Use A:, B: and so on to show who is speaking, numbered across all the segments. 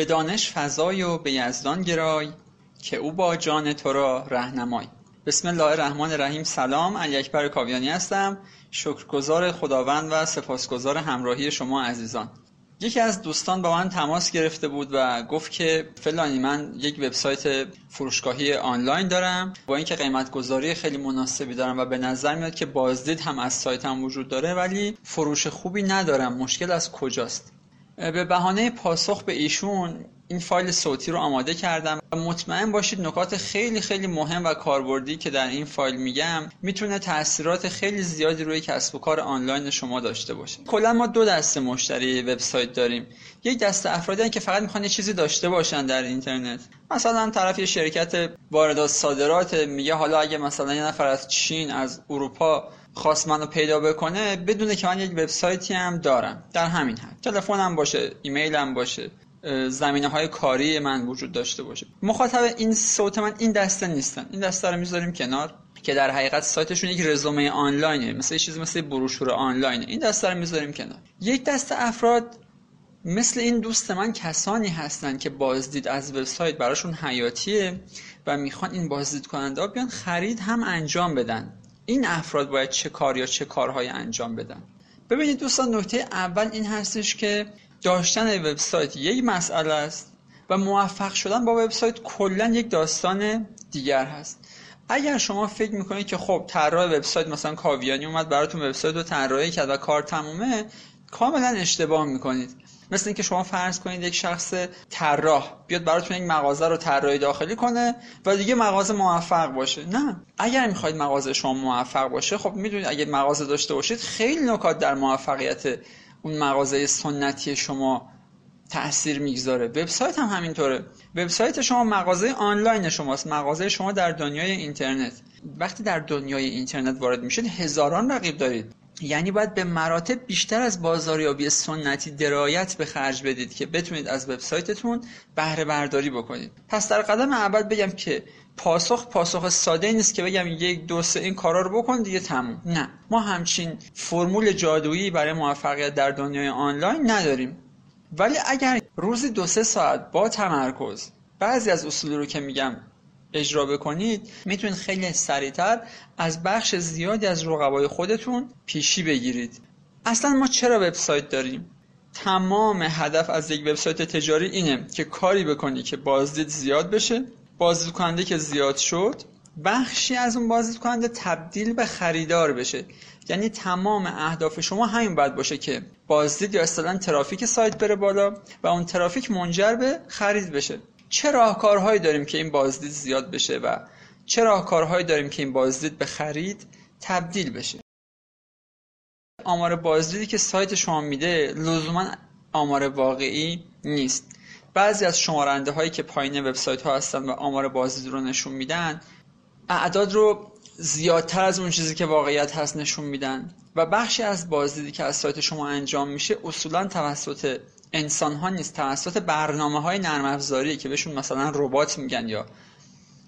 A: به دانش فضای و به یزدان گرای که او با جان تو را رهنمای. بسم الله الرحمن الرحیم. سلام علی اکبر کاویانی هستم. شکرگزار خداوند و سپاسگزار همراهی شما عزیزان. یکی از دوستان با من تماس گرفته بود و گفت که فلانی من یک وبسایت فروشگاهی آنلاین دارم. با اینکه قیمت گذاری خیلی مناسبی دارم و به نظر میاد که بازدید هم از سایتم وجود داره ولی فروش خوبی ندارم. مشکل از کجاست؟ به بهانه پاسخ به ایشون این فایل صوتی رو آماده کردم و مطمئن باشید نکات خیلی خیلی مهم و کاربردی که در این فایل میگم می‌تونه تاثیرات خیلی زیادی روی کسب و کار آنلاین شما داشته باشه. کلا ما دو دسته مشتری وبسایت داریم. یک دسته افرادی که فقط می‌خوان چیزی داشته باشن در اینترنت. مثلا طرف یه شرکت واردات صادرات میگه حالا اگه مثلا یه نفر از چین از اروپا خواست منو پیدا بکنه بدونه که من یک وبسایتی هم دارم. در همین حد. تلفنم باشه ایمیلم باشه زمینه های کاری من وجود داشته باشه. مخاطب این صوت من این دسته نیستن. این دسته رو می‌ذاریم کنار که در حقیقت سایتشون یک رزومه آنلاینه. مثل چیزی مثل بروشور آنلاینه. این دسته رو می‌ذاریم کنار. یک دسته افراد مثل این دوست من کسانی هستند که بازدید از وبسایت براشون حیاتیه و می‌خوان این بازدید کننده ها بیان خرید هم انجام بدن. این افراد باید چه کار یا چه کارهای انجام بدن. ببینید دوستان نکته اول این هستش که داشتن وبسایت یک مسئله است و موفق شدن با وبسایت کلا یک داستان دیگر هست. اگر شما فکر می‌کنید که خب طراح وبسایت مثلا کاویانی اومد براتون وبسایت رو طراحی کرد و کار تمومه کاملا اشتباه می‌کنید. مثل اینکه شما فرض کنید یک شخص طراح بیاد براتون یک مغازه رو طراحی داخلی کنه و دیگه مغازه موفق باشه. نه. اگر می‌خواید مغازه شما موفق باشه خب می‌دونید اگه مغازه داشته باشید خیلی نکات در موفقیت اون مغازه سنتی شما تاثیر می‌گذاره. وبسایت هم همینطوره. وبسایت شما مغازه آنلاین شماست. مغازه شما در دنیای اینترنت. وقتی در دنیای اینترنت وارد میشید هزاران رقیب دارید. یعنی باید به مراتب بیشتر از بازاریابی سنتی درایت به خرج بدید که بتونید از وبسایتتون بهره برداری بکنید. پس در قدم اول بگم که پاسخ پاسخ ساده نیست که بگم یک دو سه این کارا رو بکن دیگه تموم. نه. ما همچین فرمول جادویی برای موفقیت در دنیای آنلاین نداریم. ولی اگر روزی دو سه ساعت با تمرکز بعضی از اصولی رو که میگم اجرا بکنید می‌تونید خیلی سریعتر از بخش زیادی از رقبای خودتون پیشی بگیرید. اصلا ما چرا وبسایت داریم؟ تمام هدف از یک وبسایت تجاری اینه که کاری بکنی که بازدید زیاد بشه بازدید کننده که زیاد شد بخشی از اون بازدید کننده تبدیل به خریدار بشه. یعنی تمام اهداف شما همین باید باشه که بازدید یا اصطلاحا ترافیک سایت بره بالا و اون ترافیک منجر به خرید بشه. چه راهکارهایی داریم که این بازدید زیاد بشه و چه راهکارهایی داریم که این بازدید به خرید تبدیل بشه؟ آمار بازدیدی که سایت شما میده لزوما آمار واقعی نیست. بعضی از شمارنده هایی که پایین وبسایت ها هستن و آمار بازدید رو نشون میدن اعداد رو زیادتر از اون چیزی که واقعیت هست نشون میدن. و بخشی از بازدیدی که از سایت شما انجام میشه اصولا توسط انسان ها نیست توسط برنامه های نرم افزاری که بهشون مثلا ربات میگن یا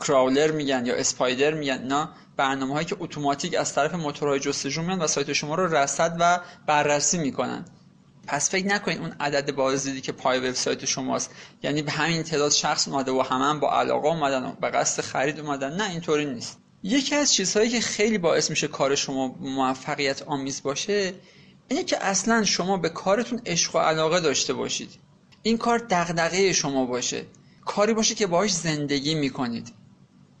A: کراولر میگن یا اسپایدر میگن نه برنامه هایی که اتوماتیک از طرف موتورهای جستجو میان و سایت شما رو رصد و بررسی می‌کنن. پس فکر نکنید اون عدد بازدیدی که پای وبسایت شماست. یعنی به همین تعداد شخص اومده و همه هم با علاقه اومدن و به قصد خرید اومدن. نه اینطوری نیست. یکی از چیزهایی که خیلی باعث میشه کار شما موفقیت آمیز باشه اینه که اصلا شما به کارتون عشق و علاقه داشته باشید. این کار دغدغه شما باشه. کاری باشه که باهاش زندگی می‌کنید.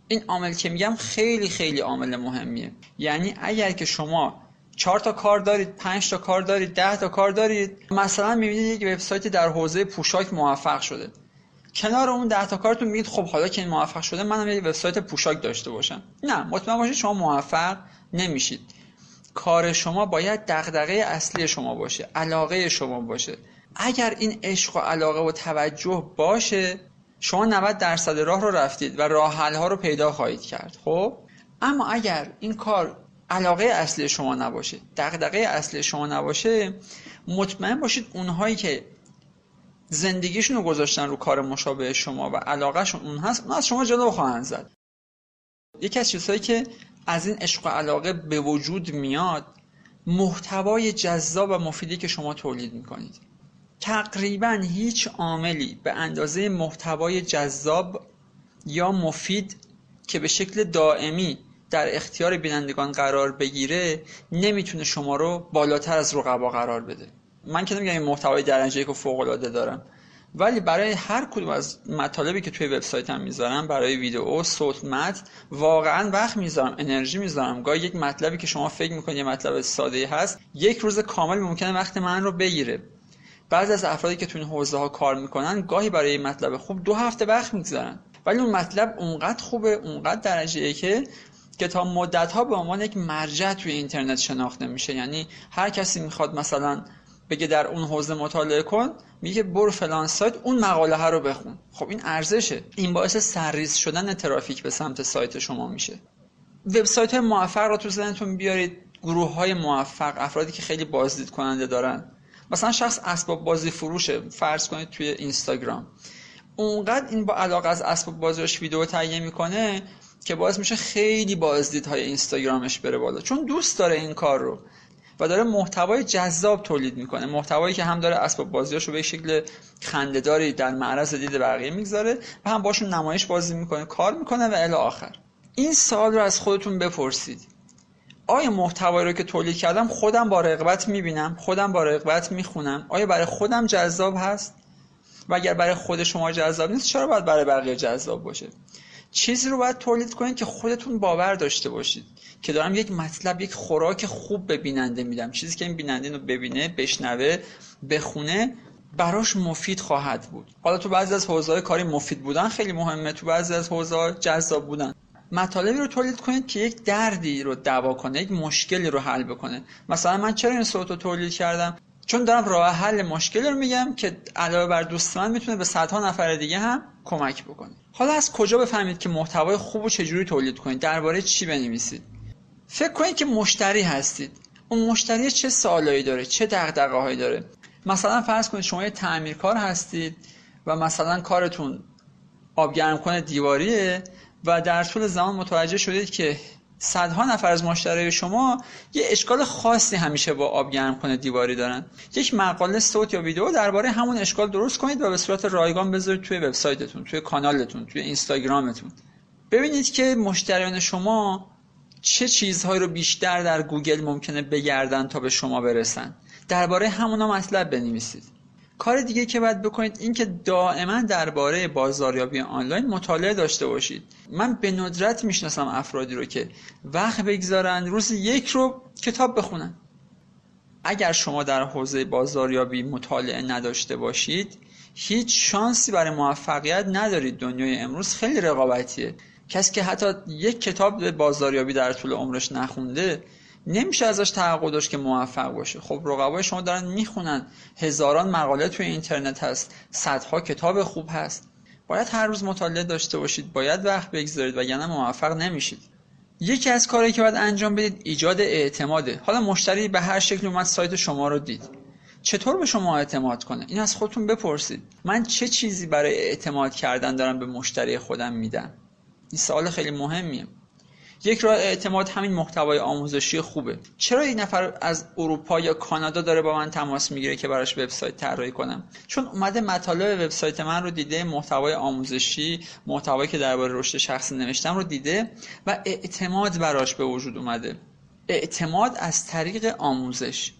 A: این عامل که میگم خیلی خیلی عامل مهمیه. یعنی اگر که شما چهار تا کار دارید پنج تا کار دارید ده تا کار دارید مثلا می‌بینید یک وبسایت در حوزه پوشاک موفق شده. کنار اون ده تا کارتون میگید خب حالا که این موفق شده منم یک وبسایت پوشاک داشته باشم. نه مطمئن باشید شما موفق نمیشید. کار شما باید دغدغه اصلی شما باشه علاقه شما باشه. اگر این عشق و علاقه و توجه باشه شما 90 درصد راه رو رفتید و راه حل ها رو پیدا خواهید کرد خب؟ اما اگر این کار علاقه اصلی شما نباشه دغدغه اصلی شما نباشه مطمئن باشید اونهایی که زندگیشون رو گذاشتن رو کار مشابه شما و علاقهشون اون هست اون از شما جلو خواهند زد. یکی از چیزهایی که از این عشق و علاقه به وجود میاد محتوای جذاب و مفیدی که شما تولید می‌کنید. تقریبا هیچ عاملی به اندازه محتوای جذاب یا مفید که به شکل دائمی در اختیار بینندگان قرار بگیره نمی‌تونه شما رو بالاتر از رقبا قرار بده. من که نمیگم این محتوای درجه که فوق العاده دارم. ولی برای هر کدوم از مطالبی که توی وبسایتم می‌ذارم برای ویدیو صوت متن واقعا وقت می‌ذارم انرژی می‌ذارم. گاهی یک مطلبی که شما فکر می‌کنید یه مطلب ساده هست یک روز کامل ممکنه وقت من رو بگیره. بعضی از افرادی که تو این حوزه ها کار می‌کنن گاهی برای مطلب خوب دو هفته وقت می‌گذارن. ولی اون مطلب اونقدر خوبه اونقدر درجه که که تا مدت ها به عنوان یک مرجع توی اینترنت شناخته میشه. یعنی هر کسی می‌خواد مثلا بگه در اون حوزه مطالعه کن میگه برو فلان سایت اون مقاله ها رو بخون. خب این ارزشه. این باعث سرریز شدن ترافیک به سمت سایت شما میشه. وبسایت های موفق رو تو ذهنتون بیارید. گروه های موفق افرادی که خیلی بازدید کننده دارن. مثلا شخص اسباب بازی فروشه فرض کنید توی اینستاگرام. اونقدر این با علاقه از اسباب بازیش ویدیو تهیه می‌کنه که باعث میشه خیلی بازدیدهای اینستاگرامش بره بالا. چون دوست داره این کار رو. و داره محتوای جذاب تولید می‌کنه. محتوایی که هم داره اسباب بازیاشو به شکل خندهداری در معرض دید بقیه می‌گذاره و هم باشون نمایش بازی می‌کنه کار می‌کنه و الی آخر. این سوال رو از خودتون بپرسید. آیا محتوایی رو که تولید کردم خودم با رغبت می‌بینم؟ خودم با رغبت می‌خونم؟ آیا برای خودم جذاب هست؟ و اگر برای خود شما جذاب نیست چرا باید برای بقیه جذاب باشه؟ چیزی رو باید تولید کنید که خودتون باور داشته باشید. که دارم یک مطلب یک خوراک خوب به بیننده میدم. چیزی که این بیننده رو ببینه بشنوه بخونه براش مفید خواهد بود. حالا تو بعضی از حوزه‌های کاری مفید بودن خیلی مهمه. تو بعضی از حوزه‌ها جذاب بودن. مطالبی رو تولید کنید که یک دردی رو دوا کنه یک مشکلی رو حل بکنه. مثلا من چرا این صوت رو تولید کردم؟ چون دارم راه حل مشکل رو میگم که علاوه بر دوست من می‌تونه به صدها نفر دیگه هم کمک بکنه حالا از کجا بفهمید که محتوای خوب و چجوری تولید کنید؟ درباره چی بنویسید؟ فکر کنید که مشتری هستید. اون مشتری چه سوالایی داره؟ چه دغدغه‌هایی داره؟ مثلا فرض کنید شما یه تعمیرکار هستید و مثلا کارتون آبگرم کنه دیواریه و در طول زمان متوجه شدید که صدها نفر از مشتری شما یه اشکال خاصی همیشه با آب گرم کنه دیواری دارن. یک مقاله صوت یا ویدیو درباره همون اشکال درست کنید و به صورت رایگان بذارید توی وبسایتتون توی کانالتون توی اینستاگرامتون. ببینید که مشتریان شما چه چیزهایی رو بیشتر در گوگل ممکنه بگردن تا به شما برسن. درباره همونا مطلب بنویسید. کار دیگه که باید بکنید این که دائما درباره بازاریابی آنلاین مطالعه داشته باشید. من به ندرت می‌شناسم افرادی رو که وقت بگذارن روز یک رو کتاب بخونن. اگر شما در حوزه بازاریابی مطالعه نداشته باشید هیچ شانسی برای موفقیت ندارید. دنیای امروز خیلی رقابتیه. کسی که حتی یک کتاب بازاریابی در طول عمرش نخونده نمیشه ازش توقع داشت که موفق باشه. خب رقبای شما دارن می‌خونن. هزاران مقاله توی اینترنت هست. صدها کتاب خوب هست. باید هر روز مطالعه داشته باشید. باید وقت بگذارید و یعنی موفق نمیشید. یکی از کارهایی که باید انجام بدید ایجاد اعتماده. حالا مشتری به هر شکل اومد سایت شما رو دید. چطور به شما اعتماد کنه؟ این از خودتون بپرسید. من چه چیزی برای اعتماد کردن دارم به مشتری خودم میدم؟ این سوال خیلی مهمیه. یک راه اعتماد همین محتوای آموزشی خوبه. چرا یک نفر از اروپا یا کانادا داره با من تماس می‌گیره که براش وبسایت طراحی کنم؟ چون اومده مطالب وبسایت من رو دیده محتوای آموزشی محتوایی که درباره رشد شخصی نوشتم رو دیده و اعتماد براش به وجود اومده. اعتماد از طریق آموزش.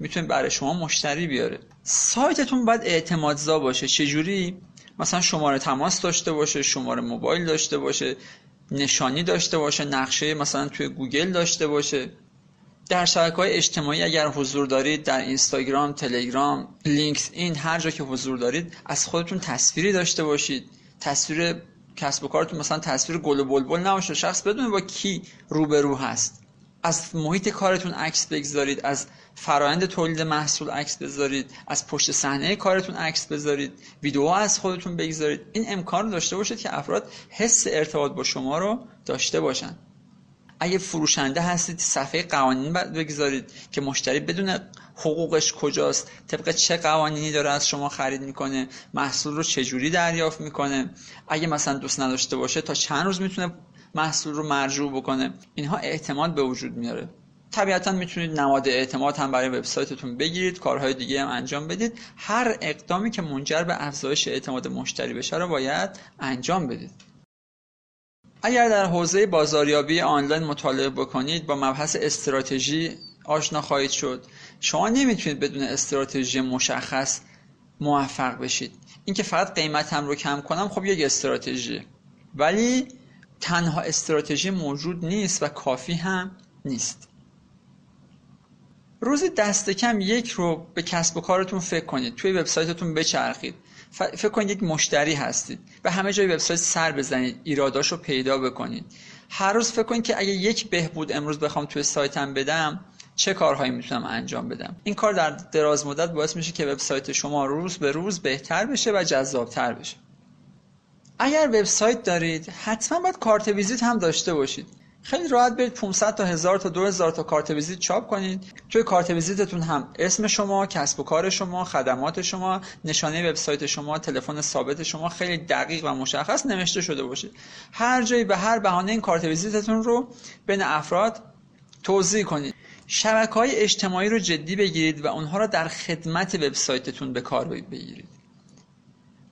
A: می‌تونه برای شما مشتری بیاره. سایتتون باید اعتمادزا باشه. چجوری؟ مثلا شماره تماس داشته باشه شماره موبایل داشته باشه. نشانی داشته باشه نقشه مثلا توی گوگل داشته باشه. در شبکه های اجتماعی اگر حضور دارید در اینستاگرام، تلگرام، LinkedIn هر جا که حضور دارید از خودتون تصویری داشته باشید. تصویر کسب و کارتون مثلا تصویر گل و بلبل نباشه. شخص بدونه با کی روبرو هست. از محیط کارتون عکس بگذارید از فرایند تولید محصول عکس بذارید از پشت صحنه کارتون عکس بذارید ویدیو از خودتون بگذارید. این امکان داشته باشید که افراد حس ارتباط با شما رو داشته باشن. اگه فروشنده هستید صفحه قوانین بگذارید که مشتری بدون حقوقش کجاست طبق چه قوانینی داره از شما خرید می‌کنه محصول رو چجوری دریافت می‌کنه. اگه مثلا دوست نداشته باشه تا چند روز می‌تونه محصول رو مرجوع بکنه. اینها اعتماد به وجود میاره. طبیعتا می‌تونید نماد اعتماد هم برای وبسایتتون بگیرید کارهای دیگه هم انجام بدید. هر اقدامی که منجر به افزایش اعتماد مشتری بشه رو باید انجام بدید. اگر در حوزه بازاریابی آنلاین مطالعه بکنید با مبحث استراتژی آشنا خواهید شد. شما نمی‌تونید بدون استراتژی مشخص موفق بشید. اینکه فقط قیمتم رو کم کنم خب یک استراتژی. ولی تنها استراتژی موجود نیست و کافی هم نیست. روزی دست کم یک رو به کسب و کارتون فکر کنید. توی وبسایتتون بچرخید. فکر کنید یک مشتری هستید. و همه جای وبسایت سر بزنید. ایراداشو پیدا بکنید. هر روز فکر کنید که اگه یک بهبود امروز بخوام توی سایتم بدم چه کارهایی می‌تونم انجام بدم؟ این کار در دراز مدت باعث میشه که وبسایت شما روز به روز بهتر بشه و جذابتر بشه. اگر وبسایت دارید حتما باید کارت ویزیت هم داشته باشید. خیلی راحت برید 500 تا 1000 تا 2000 تا کارت ویزیت چاپ کنید. توی کارت ویزیتتون هم اسم شما کسب و کار شما خدمات شما نشانی وبسایت شما تلفن ثابت شما خیلی دقیق و مشخص نوشته شده باشه هر جایی به هر بهانه این کارت ویزیتتون رو بین افراد توزیع کنید. شبکه های اجتماعی رو جدی بگیرید و اونها رو در خدمت وبسایتتون به کار بگیرید.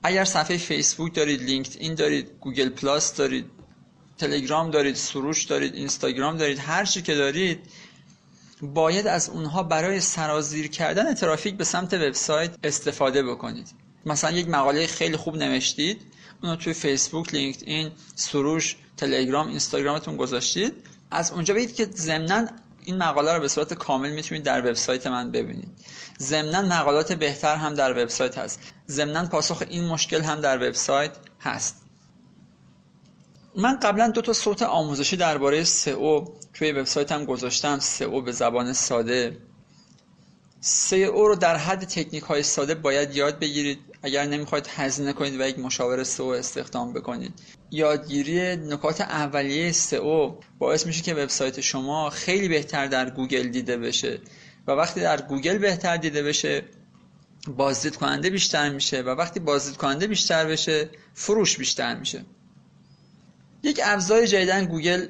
A: اگر صفحه فیسبوک دارید LinkedIn دارید Google Plus دارید تلگرام دارید سروش دارید اینستاگرام دارید هر چی که دارید باید از اونها برای سرازیر کردن ترافیک به سمت وبسایت استفاده بکنید. مثلا یک مقاله خیلی خوب نوشتید اونو توی فیسبوک لینکدین سروش تلگرام اینستاگرامتون گذاشتید. از اونجا بگید که ضمنا این مقاله رو به صورت کامل می‌تونید در وبسایت من ببینید. ضمنا مقالات بهتر هم در وبسایت هست. ضمنا پاسخ این مشکل هم در وبسایت هست. من قبلا دو تا صوت آموزشی درباره سئو توی وبسایتم گذاشتم. سئو به زبان ساده. سئو رو در حد تکنیک های ساده باید یاد بگیرید. اگر نمی‌خواید هزینه کنید و یک مشاور سئو استخدام بکنید. یادگیری نکات اولیه سئو باعث میشه که وبسایت شما خیلی بهتر در گوگل دیده بشه و وقتی در گوگل بهتر دیده بشه بازدید کننده بیشتر میشه و وقتی بازدید کننده بیشتر بشه فروش بیشتر میشه. یک ابزار جدیداً گوگل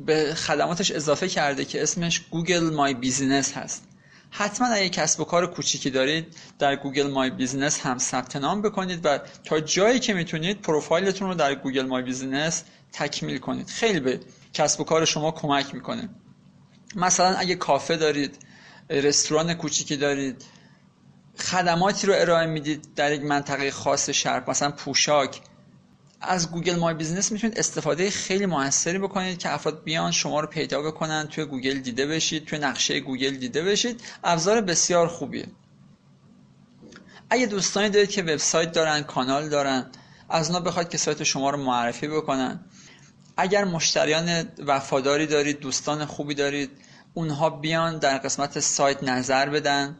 A: به خدماتش اضافه کرده که اسمش Google My Business هست. حتما اگه کسب و کار کوچیکی دارید در Google My Business هم ثبت نام بکنید و تا جایی که می‌تونید پروفایلتون رو در Google My Business تکمیل کنید. خیلی به کسب و کار شما کمک می‌کنه. مثلا اگه کافه دارید رستوران کوچیکی دارید خدماتی رو ارائه می‌دید در یک منطقه خاص شهر مثلا پوشاک از Google My Business می‌تونید استفاده خیلی موثری بکنید که افراد بیان شما رو پیدا بکنن توی گوگل دیده بشید توی نقشه گوگل دیده بشید. ابزار بسیار خوبیه. اگه دوستانی دارید که وبسایت دارن کانال دارن از اونا بخواید که سایت شما رو معرفی بکنن. اگر مشتریان وفاداری دارید دوستان خوبی دارید اونها بیان در قسمت سایت نظر بدن.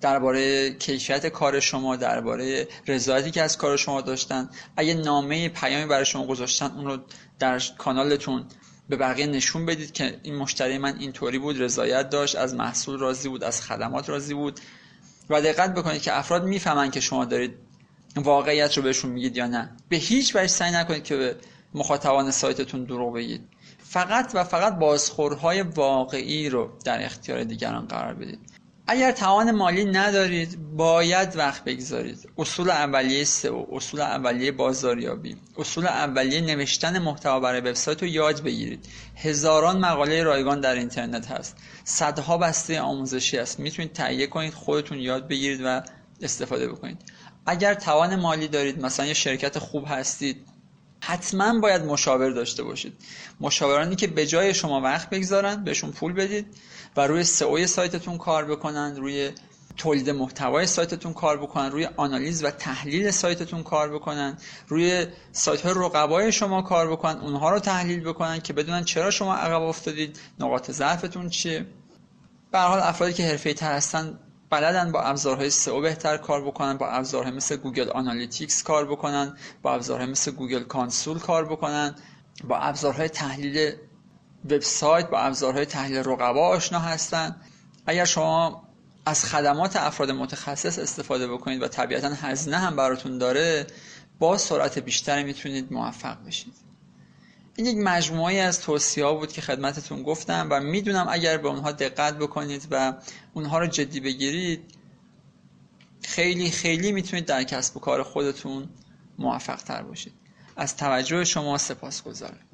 A: درباره کیفیت کار شما درباره رضایتی که از کار شما داشتن. اگه نامه پیامی برای شما گذاشتن اون رو در کانالتون به بقیه نشون بدید که این مشتری من اینطوری بود رضایت داشت از محصول راضی بود از خدمات راضی بود. و دقت بکنید که افراد می‌فهمن که شما دارید واقعیت رو بهشون میگید یا نه. به هیچ وجه سعی نکنید که به مخاطبان سایتتون دروغ بگید. فقط و فقط بازخورهای واقعی رو در اختیار دیگران قرار بدید. اگر توان مالی ندارید باید وقت بگذارید. اصول اولیه سئو اصول اولیه بازاریابی. اصول اولیه نوشتن محتوا برای وبسایت رو یاد بگیرید. هزاران مقاله رایگان در اینترنت هست. صدها بسته آموزشی هست. می‌تونید تهیه کنید خودتون یاد بگیرید و استفاده بکنید. اگر توان مالی دارید مثلا یه شرکت خوب هستید حتما باید مشاور داشته باشید. مشاورانی که به جای شما وقت بگذارن بهشون پول بدید و روی سئو سایتتون کار بکنن روی تولید محتوای سایتتون کار بکنن روی آنالیز و تحلیل سایتتون کار بکنن روی سایت های رقبای شما کار بکنن اونها رو تحلیل بکنن که بدونن چرا شما عقب افتادید نقاط ضعفتون چیه. به حال افرادی که حرفه‌ای تر هستن بلدن با ابزارهای سئو بهتر کار بکنن با ابزارهای مثل Google Analytics کار بکنن با ابزارهای مثل Google Console کار بکنن با ابزارهای تحلیل وبسایت با ابزارهای تحلیل رقبا آشنا هستن. اگر شما از خدمات افراد متخصص استفاده بکنید و طبیعتا هزینه هم براتون داره با سرعت بیشتری می‌تونید موفق بشید. این یک مجموعه از توصیه بود که خدمتتون گفتم و می‌دونم اگر به اونها دقت بکنید و اونها رو جدی بگیرید خیلی خیلی می‌تونید در کسب و کار خودتون موفق تر باشید. از توجه شما سپاس گذارم